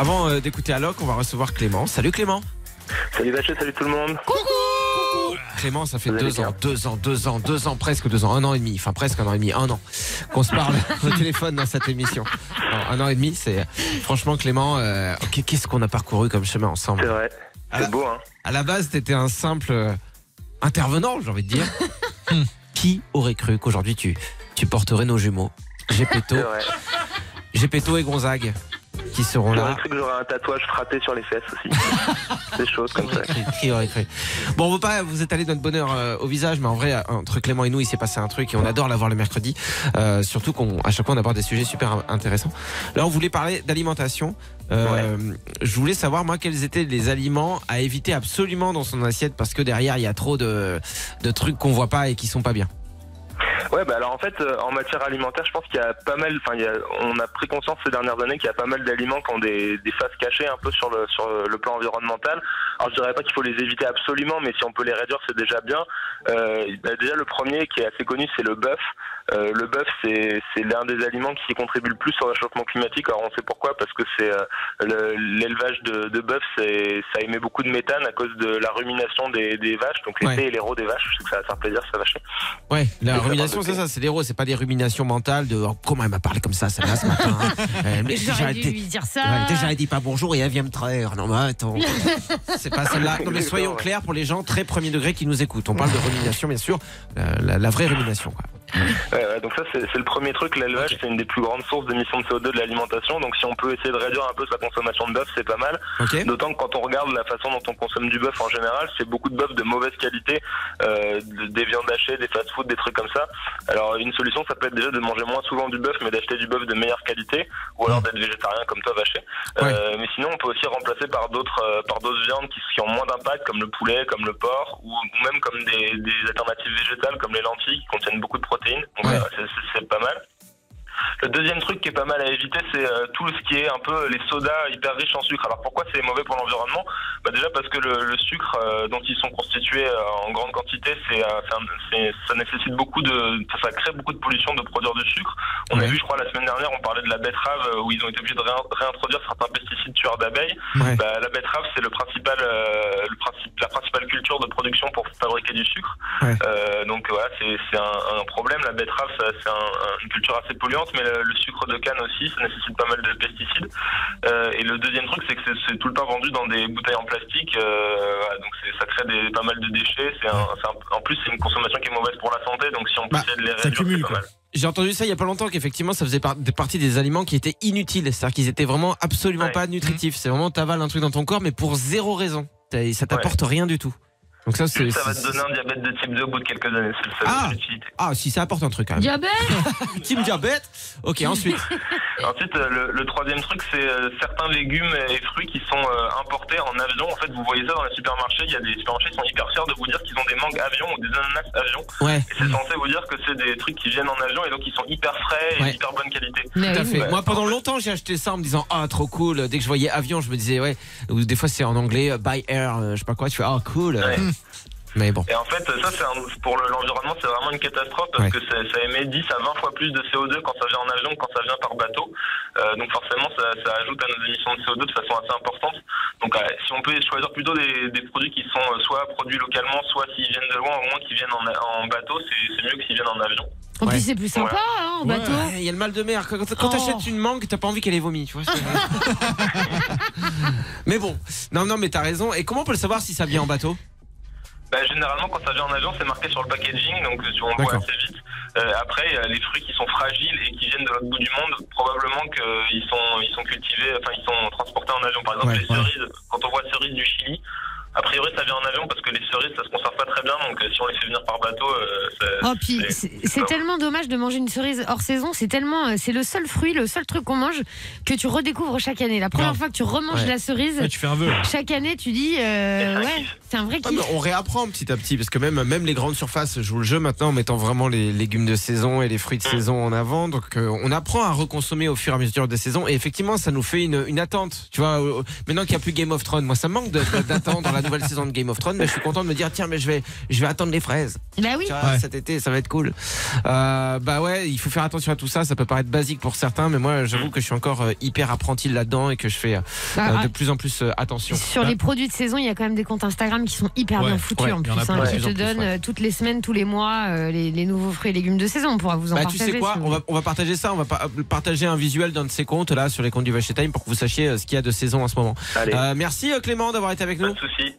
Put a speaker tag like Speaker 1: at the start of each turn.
Speaker 1: Avant euh, d'écouter Alok, on va recevoir Clément. Salut Clément.
Speaker 2: Salut Bachet, salut tout le monde.
Speaker 1: Clément, ça fait deux ans, deux ans, deux ans, deux ans, presque deux ans, un an et demi, enfin presque un an et demi, un an, qu'on se parle au téléphone dans cette émission. Un an et demi, c'est franchement Clément, euh, qu'est-ce qu'on a parcouru comme chemin
Speaker 2: C'est
Speaker 1: ensemble
Speaker 2: vrai.
Speaker 1: Ah.
Speaker 2: C'est beau, hein.
Speaker 1: À la base, t'étais un simple euh, intervenant, j'ai envie de dire. Hmm. Qui aurait cru qu'aujourd'hui tu, tu porterais nos jumeaux? Gepetto,
Speaker 2: C'est vrai.
Speaker 1: Gepetto et Gonzague qui seront
Speaker 2: J'aurais
Speaker 1: là.
Speaker 2: cru que j'aurais un tatouage frappé sur les fesses aussi. Des choses comme ça.
Speaker 1: Cru Bon, on veut pas vous étaler notre bonheur euh, au visage, mais en vrai, entre Clément et nous, il s'est passé un truc et on adore l'avoir le mercredi. Euh, surtout qu'à chaque fois, on aborde des sujets super in- intéressants. Là, on voulait parler d'alimentation. Euh, Je voulais savoir, moi, quels étaient les aliments à éviter absolument dans son assiette parce que derrière, il y a trop de, de trucs qu'on voit pas et qui sont pas bien.
Speaker 2: Ouais, bah alors en fait, euh, en matière alimentaire, je pense qu'il y a pas mal, enfin, on a pris conscience ces dernières années qu'il y a pas mal d'aliments qui ont des, des faces cachées un peu sur le, sur le plan environnemental. Alors je dirais pas qu'il faut les éviter absolument, mais si on peut les réduire, c'est déjà bien. Euh, bah, déjà, le premier qui est assez connu, c'est le bœuf. Euh, le bœuf, c'est l'un des aliments qui contribue le plus au réchauffement climatique. Alors on sait pourquoi, parce que c'est euh, le- l'élevage de, de bœuf, ça émet beaucoup de méthane à cause de la rumination des, des vaches, donc l'été
Speaker 1: Ouais.
Speaker 2: et l'héros des vaches. Je sais que ça va faire plaisir, ça vacher.
Speaker 1: Ouais, la
Speaker 2: Et ça
Speaker 1: rumination, c'est ça, c'est l'héros, c'est pas des ruminations mentales de oh, comment elle m'a parlé comme ça, celle-là ce matin. Euh, mais
Speaker 3: J'aurais dû
Speaker 1: été-
Speaker 3: lui dire ça.
Speaker 1: Ouais, déjà, elle dit pas bonjour et elle vient me traire. Non, mais attends. C'est pas celle-là. Non, mais soyons clairs pour les gens très premier degré qui nous écoutent. On parle de rumination, bien sûr. euh, la, la vraie rumination, quoi.
Speaker 2: Donc ça c'est le premier truc, l'élevage c'est une des plus grandes sources d'émissions de CO2 de l'alimentation, donc si on peut essayer de réduire un peu sa consommation de bœuf c'est pas mal, d'autant que quand on regarde la façon dont on consomme du bœuf en général, c'est beaucoup de bœuf de mauvaise qualité, euh, de- des viandes hachées, des fast-food, des trucs comme ça. Alors une solution ça peut être déjà de manger moins souvent du bœuf mais d'acheter du bœuf de meilleure qualité, ou alors d'être végétarien comme toi vaché. Euh, mais sinon on peut aussi remplacer par d'autres euh, par d'autres viandes qui, qui ont moins d'impact comme le poulet, comme le porc, ou, même comme des, des alternatives végétales comme les lentilles qui contiennent beaucoup de protéines. Donc
Speaker 1: Ouais.
Speaker 2: euh, c'est- c'est c'est pas mal. Le deuxième truc qui est pas mal à éviter, c'est euh, tout ce qui est un peu les sodas hyper riches en sucre. Alors pourquoi c'est mauvais pour l'environnement? Bah Déjà parce que le, le sucre euh, dont ils sont constitués euh, en grande quantité, c'est, euh, ça nécessite beaucoup de, ça, crée beaucoup de pollution de produire du sucre. On
Speaker 1: Ouais.
Speaker 2: a vu, je crois, la semaine dernière, on parlait de la betterave euh, où ils ont été obligés de réin- réintroduire certains pesticides tueurs d'abeilles.
Speaker 1: Ouais.
Speaker 2: Bah, la betterave, c'est le principal, euh, le principe, la principale culture de production pour fabriquer du sucre.
Speaker 1: Ouais.
Speaker 2: Euh, donc voilà, c'est c'est un, un problème. La betterave, c'est un- une culture assez polluante, mais le, le sucre de canne aussi, ça nécessite pas mal de pesticides. Euh, et le deuxième truc, c'est que c'est- c'est tout le temps vendu dans des bouteilles en plastique. Euh, voilà, donc c'est- ça crée des, pas mal de déchets. C'est un- c'est un- en plus, c'est une consommation qui est mauvaise pour la santé. Donc si on peut
Speaker 1: Bah,
Speaker 2: essayer de les
Speaker 4: ça
Speaker 2: réduire,
Speaker 4: cumule,
Speaker 2: c'est pas
Speaker 4: quoi.
Speaker 2: mal.
Speaker 1: J'ai entendu ça il y a pas longtemps qu'effectivement ça faisait partie des aliments qui étaient inutiles. C'est-à-dire qu'ils étaient vraiment absolument
Speaker 2: Ouais.
Speaker 1: pas nutritifs. C'est vraiment t'avales un truc dans ton corps, mais pour zéro raison. T'as- Ça t'apporte rien du tout. Donc ça, c'est.
Speaker 2: Ça va te donner un diabète de type 2 au bout de quelques années. C'est le seul
Speaker 1: Ah. Ah, si ça apporte un truc quand même.
Speaker 3: Diabète
Speaker 1: Team diabète. Ok, ensuite.
Speaker 2: Ensuite, euh, le, le troisième truc, c'est euh, certains légumes et fruits importés en avion. En fait, vous voyez ça dans les supermarchés. Il y a des supermarchés qui sont hyper fiers de vous dire qu'ils ont des mangues avion ou des ananas avion.
Speaker 1: Ouais.
Speaker 2: Et c'est censé vous dire que c'est des trucs qui viennent en avion et donc ils sont hyper frais et
Speaker 1: Ouais.
Speaker 2: hyper bonne qualité.
Speaker 3: Mais
Speaker 1: Tout à fait.
Speaker 2: Ouais.
Speaker 1: Moi, pendant longtemps, j'ai acheté ça en me disant ah trop cool. Dès que je voyais avion, je me disais ouais. Ou des fois, c'est en anglais euh, by air, euh, je sais pas quoi. Tu fais ah cool.
Speaker 2: Ouais.
Speaker 1: Mais bon.
Speaker 2: Et en fait, ça, c'est un- pour le- l'environnement, c'est vraiment une catastrophe parce
Speaker 1: Ouais.
Speaker 2: que ça, ça émet 10 à 20 fois plus de CO2 quand ça vient en avion que quand ça vient par bateau. Euh, donc forcément, ça, ça ajoute à nos émissions de CO2 de façon assez importante. Donc euh, si on peut choisir plutôt des, des produits qui sont euh, soit produits localement, soit s'ils viennent de loin, au moins qu'ils viennent en, en bateau, c'est mieux que s'ils viennent en avion.
Speaker 3: En
Speaker 1: Ouais.
Speaker 3: plus, c'est plus sympa hein, en bateau.
Speaker 1: Ouais, Il y a le mal de mer. Quand, quand
Speaker 3: Oh.
Speaker 1: t'achètes une mangue, t'as pas envie qu'elle ait vomi. Tu vois mais bon. Non, non, mais t'as raison. Et comment on peut le savoir si ça vient en bateau?
Speaker 2: Bah, généralement, quand ça vient en avion, c'est marqué sur le packaging, donc euh, on voit
Speaker 1: D'accord.
Speaker 2: assez vite. Euh, après, il y a les fruits qui sont fragiles et qui viennent de l'autre bout du monde, probablement qu'ils sont, ils sont cultivés, enfin, ils sont transportés en avion. Par exemple,
Speaker 1: Ouais,
Speaker 2: les cerises, quand on voit cerises du Chili, a priori, ça vient en avion parce que les cerises, ça se conserve pas très bien, donc euh, si on les fait venir par bateau, euh,
Speaker 3: Oh, puis
Speaker 2: c'est-
Speaker 3: tellement dommage de manger une cerise hors saison. C'est tellement, euh, c'est le seul fruit, le seul truc qu'on mange que tu redécouvres chaque année. La première fois que tu remanges
Speaker 1: Ouais.
Speaker 3: la cerise,
Speaker 4: Ouais, tu fais un vœu.
Speaker 3: chaque année, tu dis, euh, ouais, c'est un vrai
Speaker 1: Ah,
Speaker 3: kiff.
Speaker 1: mais on réapprend petit à petit parce que même, même les grandes surfaces jouent le jeu maintenant en mettant vraiment les légumes de saison et les fruits de saison en avant. Donc euh, on apprend à reconsommer au fur et à mesure des saisons et effectivement ça nous fait une, une attente. Tu vois, euh, maintenant qu'il n'y a plus Game of Thrones, moi ça me manque de- de- d'attendre la la nouvelle saison de Game of Thrones, mais je suis content de me dire tiens, mais je vais, je vais attendre les fraises.
Speaker 3: Bah oui.
Speaker 1: Tu vois,
Speaker 4: Ouais.
Speaker 1: Cet été, ça va être cool. Euh, bah ouais, il faut faire attention à tout ça. Ça peut paraître basique pour certains, mais moi, j'avoue que je suis encore euh, hyper apprenti là-dedans et que je fais euh,
Speaker 3: Ah,
Speaker 1: de plus en plus attention.
Speaker 3: Sur les produits de saison, il y a quand même des comptes Instagram qui sont hyper
Speaker 4: Ouais,
Speaker 3: bien foutus
Speaker 1: ouais,
Speaker 3: en plus, hein, qui te donnent
Speaker 1: ouais.
Speaker 3: toutes les semaines, tous les mois, euh, les, les nouveaux fruits et légumes de saison. On pourra vous en
Speaker 1: Bah, tu sais quoi
Speaker 3: si
Speaker 1: on va, on va partager ça, on va pa- partager un visuel d'un de ces comptes là sur les comptes du Vacher Time pour que vous sachiez ce qu'il y a de saison en ce moment. Euh, merci Clément d'avoir été avec
Speaker 2: pas
Speaker 1: nous.
Speaker 2: de soucis.